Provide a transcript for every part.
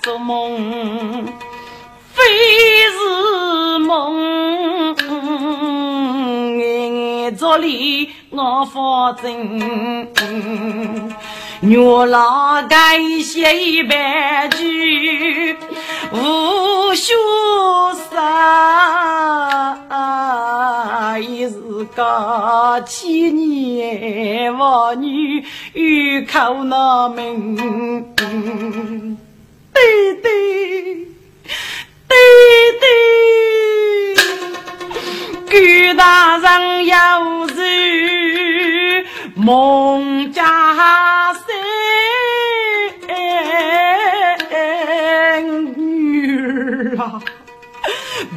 做梦，非是梦，眼眼着里我发真。月老该写一百句，无羞杀，一是个千年妇女与口难明。对对对对，狗大人要是孟家山女儿啊，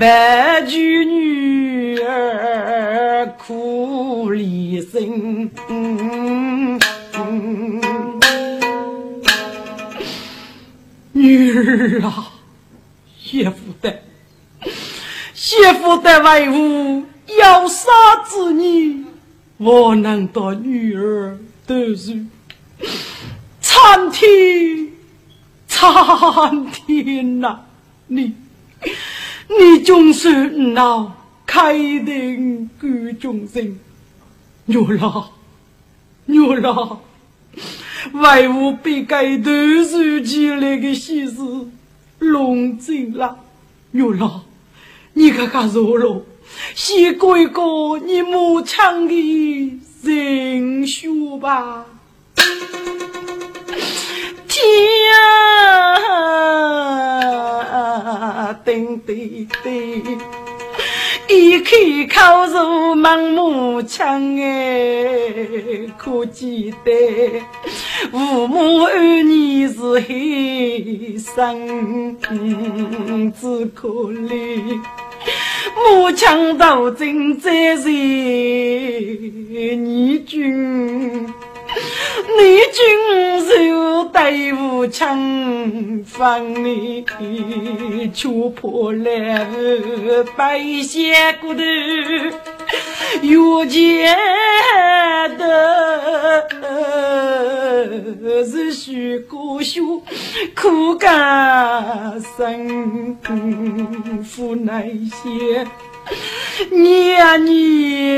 白居女儿苦离生。儿啊，媳妇的，媳妇的为父要杀子女，我能到女儿得是苍天，苍天呐，你。你总是闹开定各众生，月老，月老，为我被该突如其来的喜事弄尽了。月老，你看看若罗，西哥哥，你母亲的人血吧。天啊，叮叮叮，一开口如盲目枪哎，可记得 父母儿女是黑生子可怜，母枪斗争在人，你军。你军手对无枪，放你敲破了白血骨头，越见是虚骨血，苦干生苦耐些。你呀你，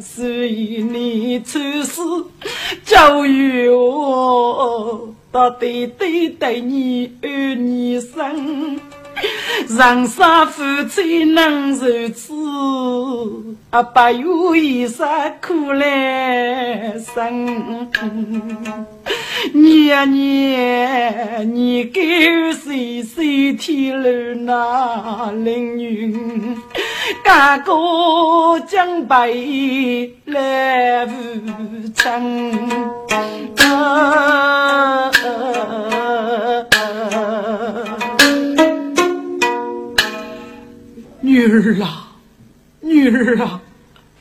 是因你出世教育我，到底对待你儿女生，人生夫妻能如此，啊，不有一生苦来生。年年你，给谁谁天了那凌云？家国将白来无成，儿啊，女儿啊，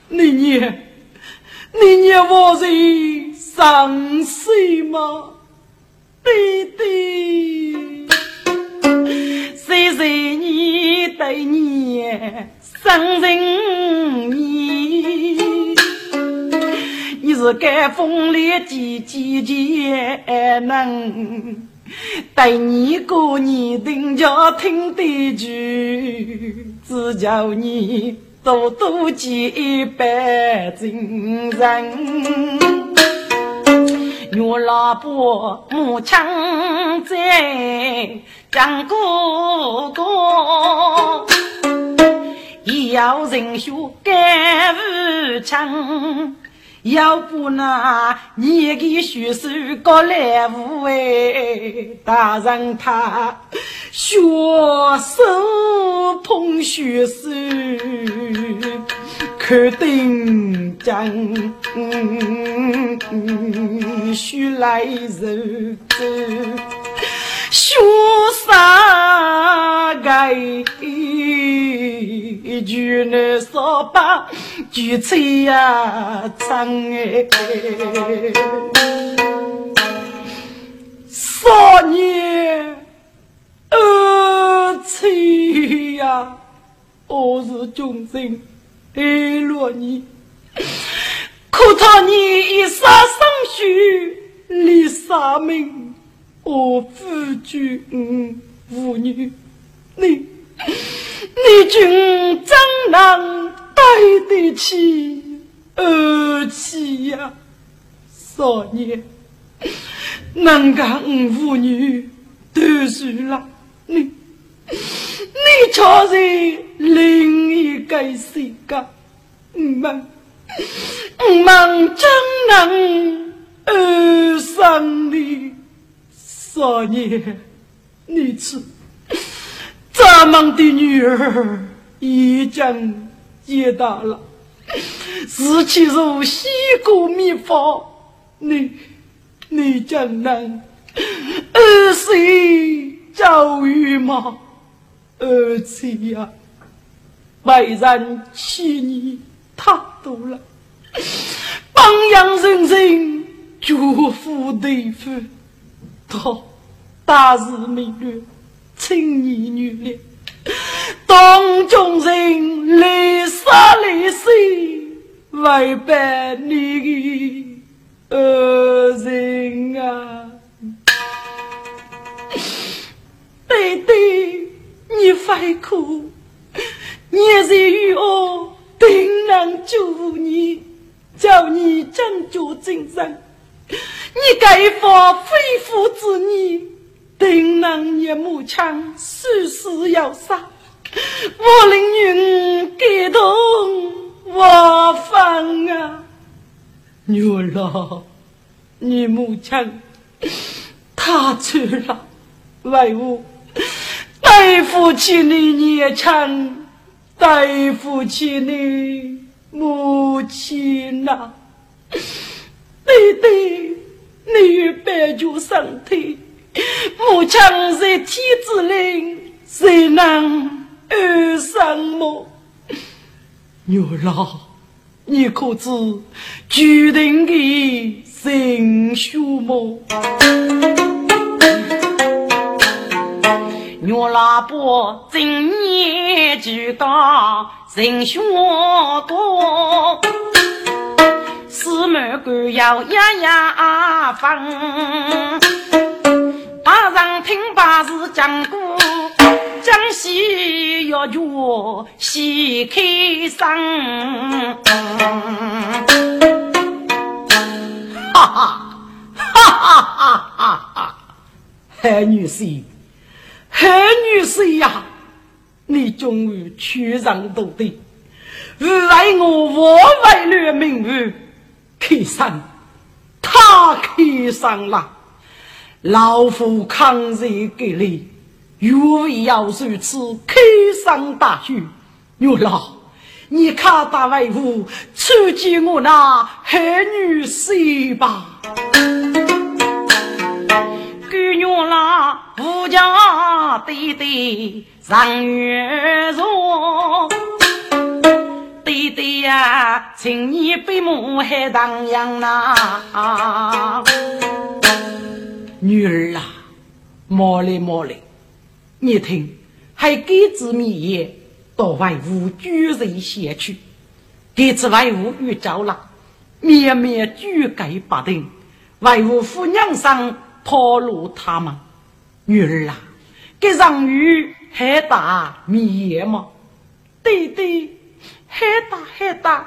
你念，你念我在伤心吗？弟弟，谁谁你对你？生人你，你是该风里几几节能？对你过年定家听得句，只叫你多多结拜亲人。我老婆母亲在讲哥哥。要人学干无枪，要不那你给学手搞来无哎，大人他学手碰学手，可定将学来柔走，学啥该？一句难说把句吹呀唱哎，少年二吹呀，我是众生爱落你，可叹你一生生虚，离生杀命，我夫君无女，你你君怎能对得起儿妻呀？少年，能干妇女，都是了你，你却在另一个世界，我们我们怎能爱上你？少年，你是咱们的女儿已经长大了，死去如西国蜜蜂。你，你怎能儿媳教育吗？儿子呀，为人欺你太多了，榜样人人绝夫对夫，他大事明了，请你原谅，当众人来杀来死，违背你的。恶人啊！弟弟，你别哭，年岁与我定能救你，叫你振作精神。你该发肺腑之言，定能让母亲世事要杀。我令女感动万分啊！女儿，你母亲她去了，为我对不起你娘亲，对不起你母亲呐！弟弟，你你有白求上天，母强在天之灵，谁能安生么？牛郎，你可知注定的人选么？牛郎不正年就到人选多。四门关要一一分，大人听把是讲过。江西要叫西开生，哈哈哈哈哈哈！海女士，海女士呀，你终于取上斗的，为我我为了名誉开上，他开上了，老夫抗日给力。若要如此，开山大学，月老，你看大为父出见我那黑女婿吧。姑娘啦，夫家弟弟上月坐，弟弟呀，请你别母海荡漾呐。女儿啊，莫来莫来。你听，还给子米言到外屋居人先去，给子外屋遇着了，面面举盖不定，外屋夫娘上抛露他们。女儿啊，给让雨还打米言吗？对对，还打还打，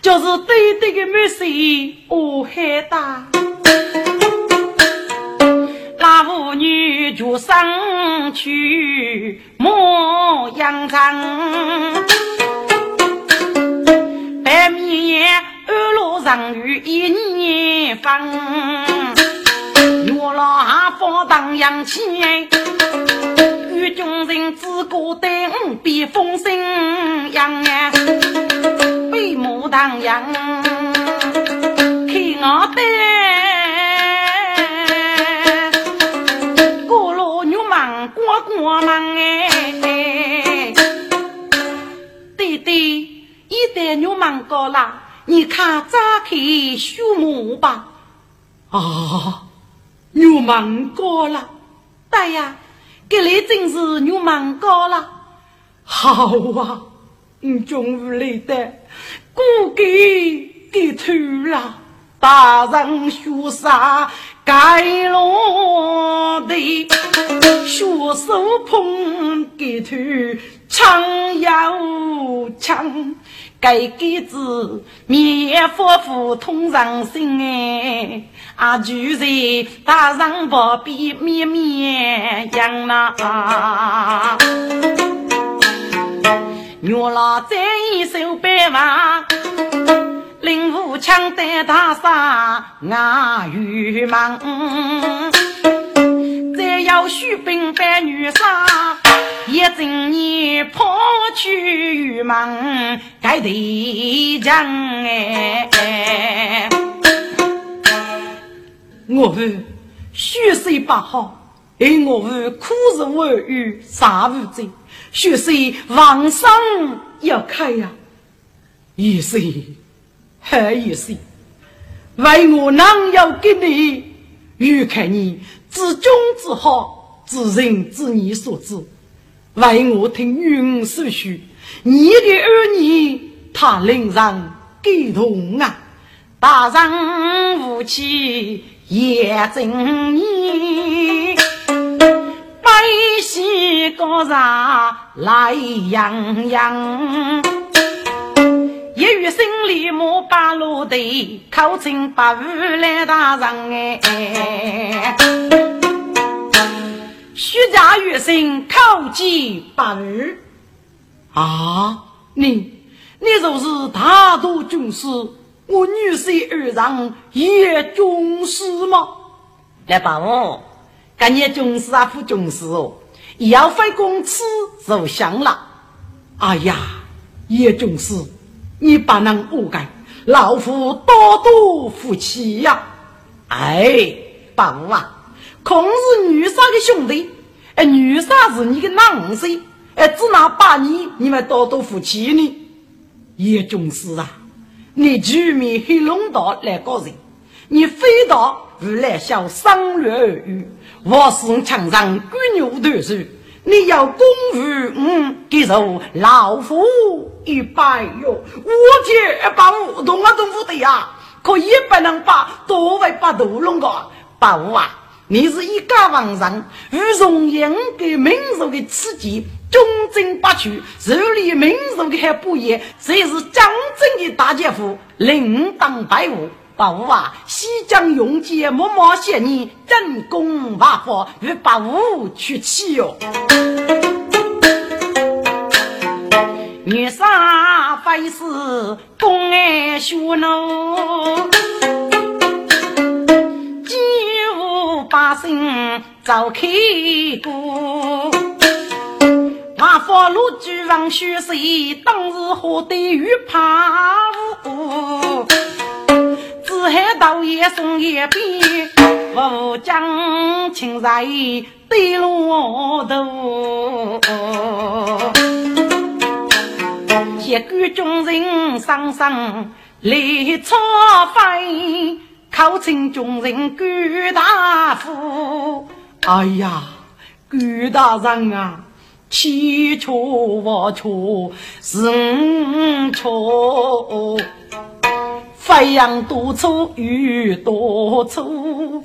就是对对的没事，我还打。那妇女就上去磨羊肠，白面二路上有一年分，月老还放荡阳气，与众人自古对我比风声扬扬，北木荡漾，看我的。我们哎，弟弟，一旦牛忙高了，你看咋开畜牧吧？啊，牛忙高了，对呀，这里真是牛忙高了。好啊，你终于来的，估计给头了，大人学啥？盖落地，血手捧给头，枪又枪。该给子面夫妇通上心哎，啊就在大上旁边面面养那。月老在一手白马，领武枪带大杀俺玉忙，再要许兵扮女杀。一整年跑去玉门盖地墙哎，我父血色八好，而我父苦日无语啥无罪，血色王生要开呀，一岁还一岁，为我能要给你，欲看你自君自好，自人自你所知。为我听女儿诉说，你的儿女他令人感动啊！大人无妻也正义，百姓高上来洋洋。一月心里莫把路的口称八五来大人哎。徐家月生考级八二啊！你你就是大都军师，我女婿二上也军师吗？来八五，干你军师啊，副军师哦，要费工资就香了。哎呀，叶军师，你不能误解，老夫多多福气呀！哎，八五啊！空是女杀的兄弟，哎，女杀是你的男婿，哎，只拿把你，你们多多夫妻呢。叶军师啊，你居民黑龙岛来个人，你非到如来笑商略而语，我是墙上鬼牛头手，你要公务嗯，给受老夫一百哟。我天，把我动啊动不得呀，可也不能把多为把头弄个把我啊。你是一家王上，与容颜给民族的刺激，忠贞不屈，受理民族的还不严，谁是真正的大姐夫，另当别物。八五啊，西江永杰默默谢你，真功万福，与八五去起哟。女杀非是公爱学奴。百姓早开过，马佛路举王血水，当时何得与怕无？只喊道爷送一边，吾将情在对路头。一个军人上上来操飞。考请众人官大夫，哎呀，官大人啊，千错万错是错，飞扬多错有多错，五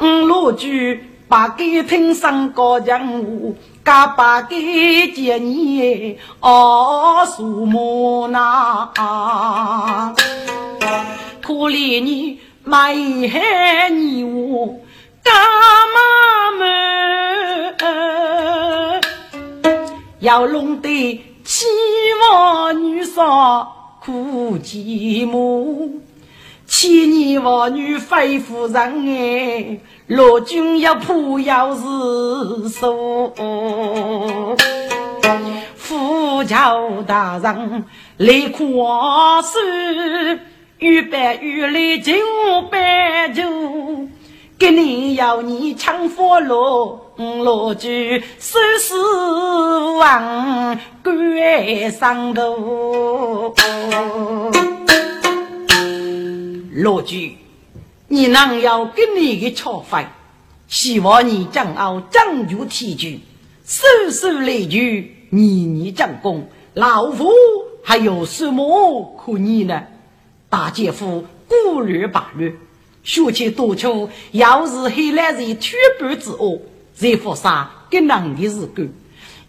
罗句把给听上高江湖，嘎把给见你哦，苏木那，可怜你。埋害你我干妈们，要弄得七王女少苦寂寞，千年王女非夫人哎，罗君要破要是说，夫家大人来夸是。预备预来敬白酒，给你要你抢火炉，罗举收拾完关上头。罗举，你能要给你的钞费？希望你将傲讲究体举，收拾来举，年年讲功，老夫还有什么可你呢？大姐夫顾虑罢虑，学去多求，要是黑来人全部之恶，再佛杀更难的日干。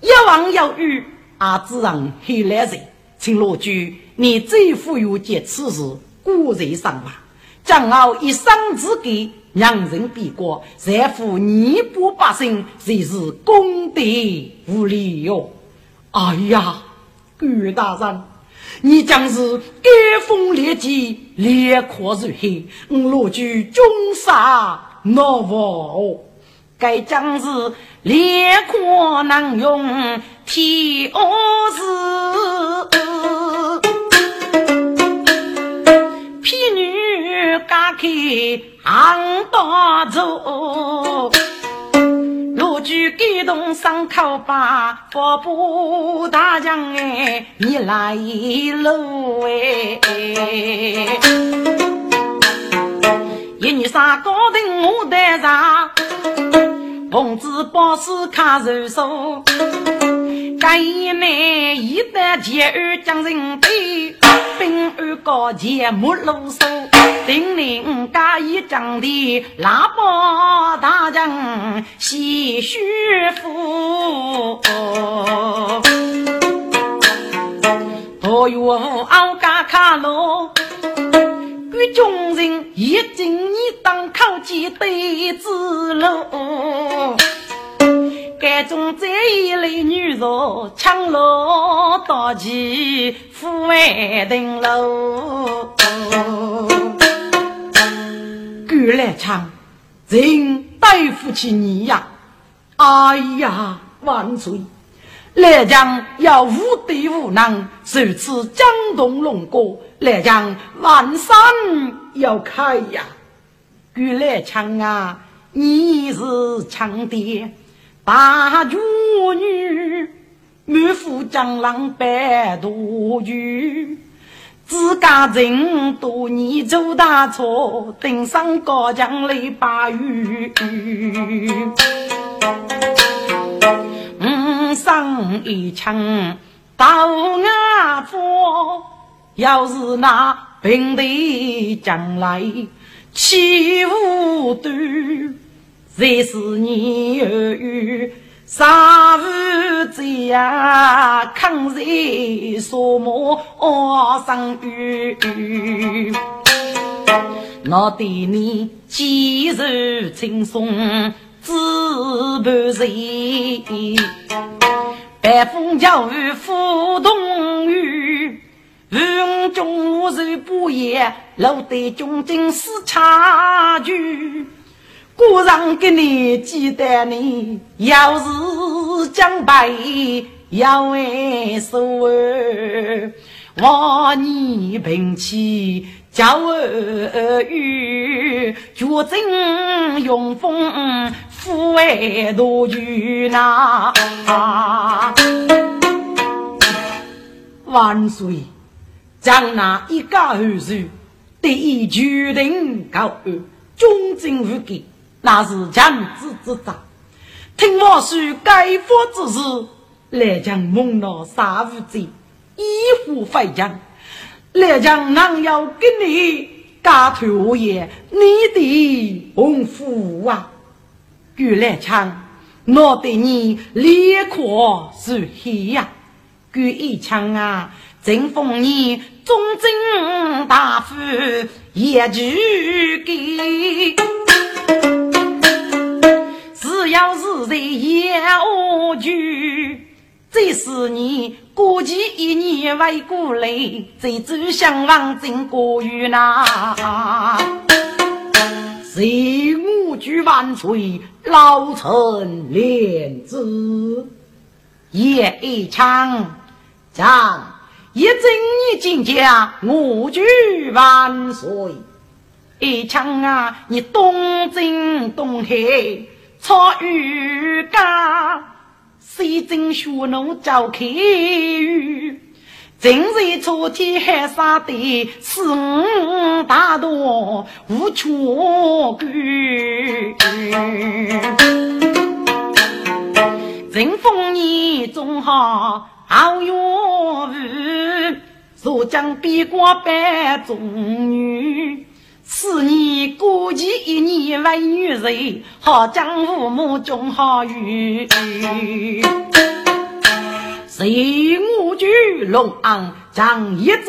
一望有余，啊，只让黑来人。请罗举，你最富有见此事，果然上吧。将傲一生之计，让人比过，再负尼泊百姓，谁是功德无量哟？哎呀，官大人，你将是改风烈疾，烈阔如黑，我罗举终杀难忘。该将是烈阔难用，天恶事。婢女家开行大走，罗举感动伤口把佛布大将哎，你来路哎，一女三高定我带上，红子宝石看手手。干一内一旦结儿将人背，兵二高前木啰嗦，顶领加一将的喇叭大将喜婿福，多有傲家卡罗，与众人一进一当靠几对子路。该中这一类女人，强罗大旗，富万顶楼。古来唱，人对不起你呀！哎呀，万岁！来将要无敌无能，如此江东龙哥，来将万山要开呀！古来唱啊，你是强爹。大军女，满腹江浪百多句，自家人多年做大错，登上高墙来把雨。五上一枪到牙坡，要是那平地将来起无端。谁是你儿女？啥日子呀？抗日什么生育？我对你肌肉轻松，只不谁？北风教育浮动雨，云中我是不言，路得中军是差距。故人给你记得你，要是将白要为所儿，望你平气教儿语，绝真用风抚慰多句呐。万岁！将那一家儿子，第一决定告二，忠贞无改。那是强子之长，听我说该佛之事，来将蒙了杀无罪，以虎废将。来将俺要跟你家头我也，你的红福啊！玉来枪，我对你烈阔是黑呀！玉一枪啊，正奉你忠贞大夫也去给。要是在要句，这是你过去一年未过来，这走向往真过于那。谁我举万岁，老臣连旨。叶一枪，将一正一进家，我举万岁。一枪啊，你东征东海。草鱼干，西征血奴召开语。今日昨天海沙的四五大多无缺根。正逢年总好好月日，若将边关百中女。是你过继一年为女人，好将父母种好育。谁我举龙昂，将一整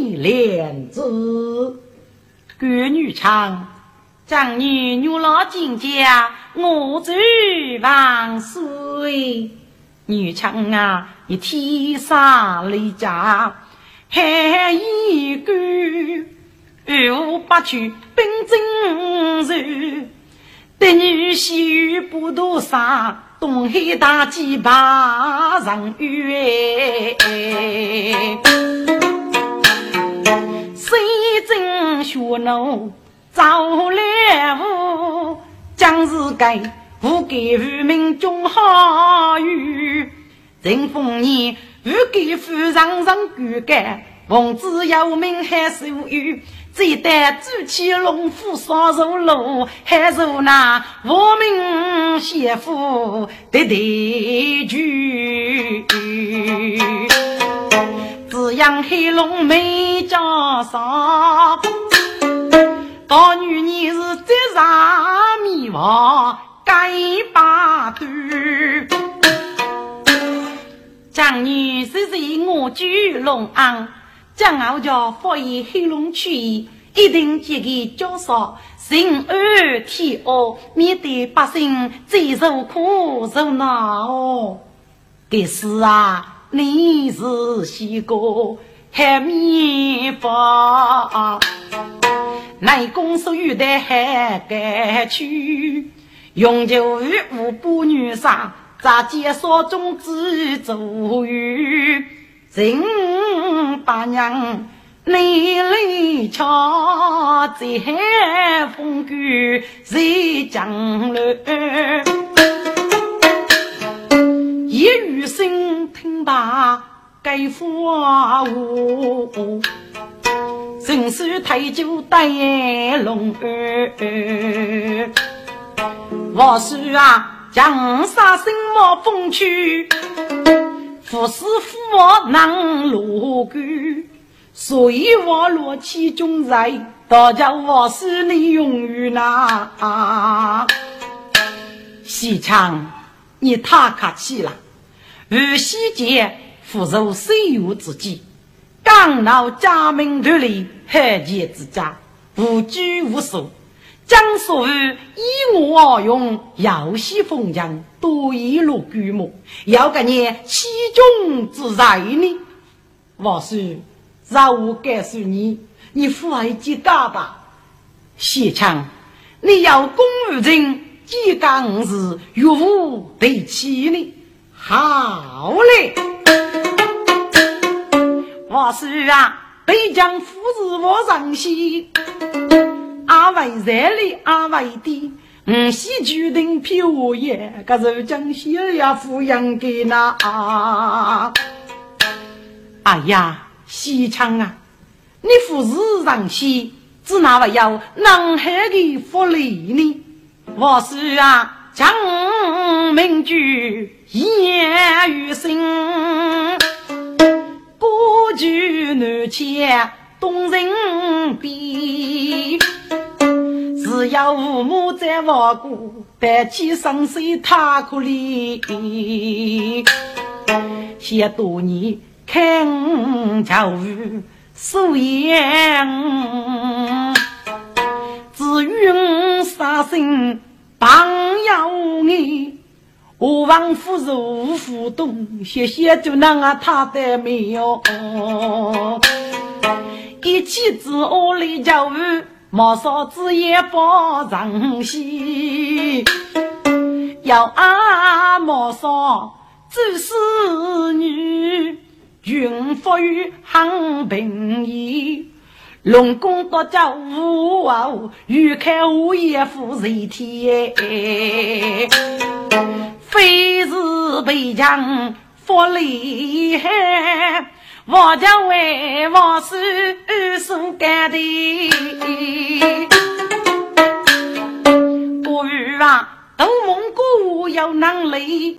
年连子。闺女唱，将你女老进家，我走万岁。女唱啊，一天上离家，喊一句。二五八去奔征时，得女细雨不多杀，东海大鸡巴上月。谁正学奴早来无，将士该不给渔民种好雨，任丰年不给夫人上干干，奉旨要命还收雨。这得煮起龙虎烧肉炉，还如那无名媳妇的对句。只养黑龙没家上，大女你是这上米房盖把端。将女是是我举龙昂。将傲家发现黑龙去，一定接给交少，心安天恶，免得百姓再受苦受恼。这是啊，你是西哥海面法，内公所有的海该去，永久与五不女杀，在介绍中之足语。陈大娘，你来瞧，这风雨在江南，一语声听罢该花舞，神手抬酒带龙儿，我说啊，江山什么风趣？富士富王能落谷，所以我落其中在，大家我是你永远呐。啊西昌，你太客气了。二西节复仇谁有之计？刚到家门头里，海前之家，无拘无束。将所有以我而用，要西封疆，多一路规模，要个你其中之在呢？我说，让我告诉你，你父爱几大吧？谢强，你要公务人，几刚是与我对齐呢？好嘞！我说啊，北疆父子我上西。为热里阿为的，嗯，喜决定漂夜，可是将小呀抚养给那。哎呀，西昌啊，你富士上西，只那为要南海的福利呢？我是啊，将名句言于心，古句难切动人笔。只要父母在亡故，带起双手太可怜。些多年看教育素颜，只愿杀生帮要你。我王夫如夫动，谢谢就那个他的没有。一起自我来教育。毛嫂子也不长心，要阿毛嫂做侍女，云福于很平易。龙宫多家务啊，欲开无业夫人天，非是北疆福利海。我家为王是所干的，古语啊，都蒙古有能力。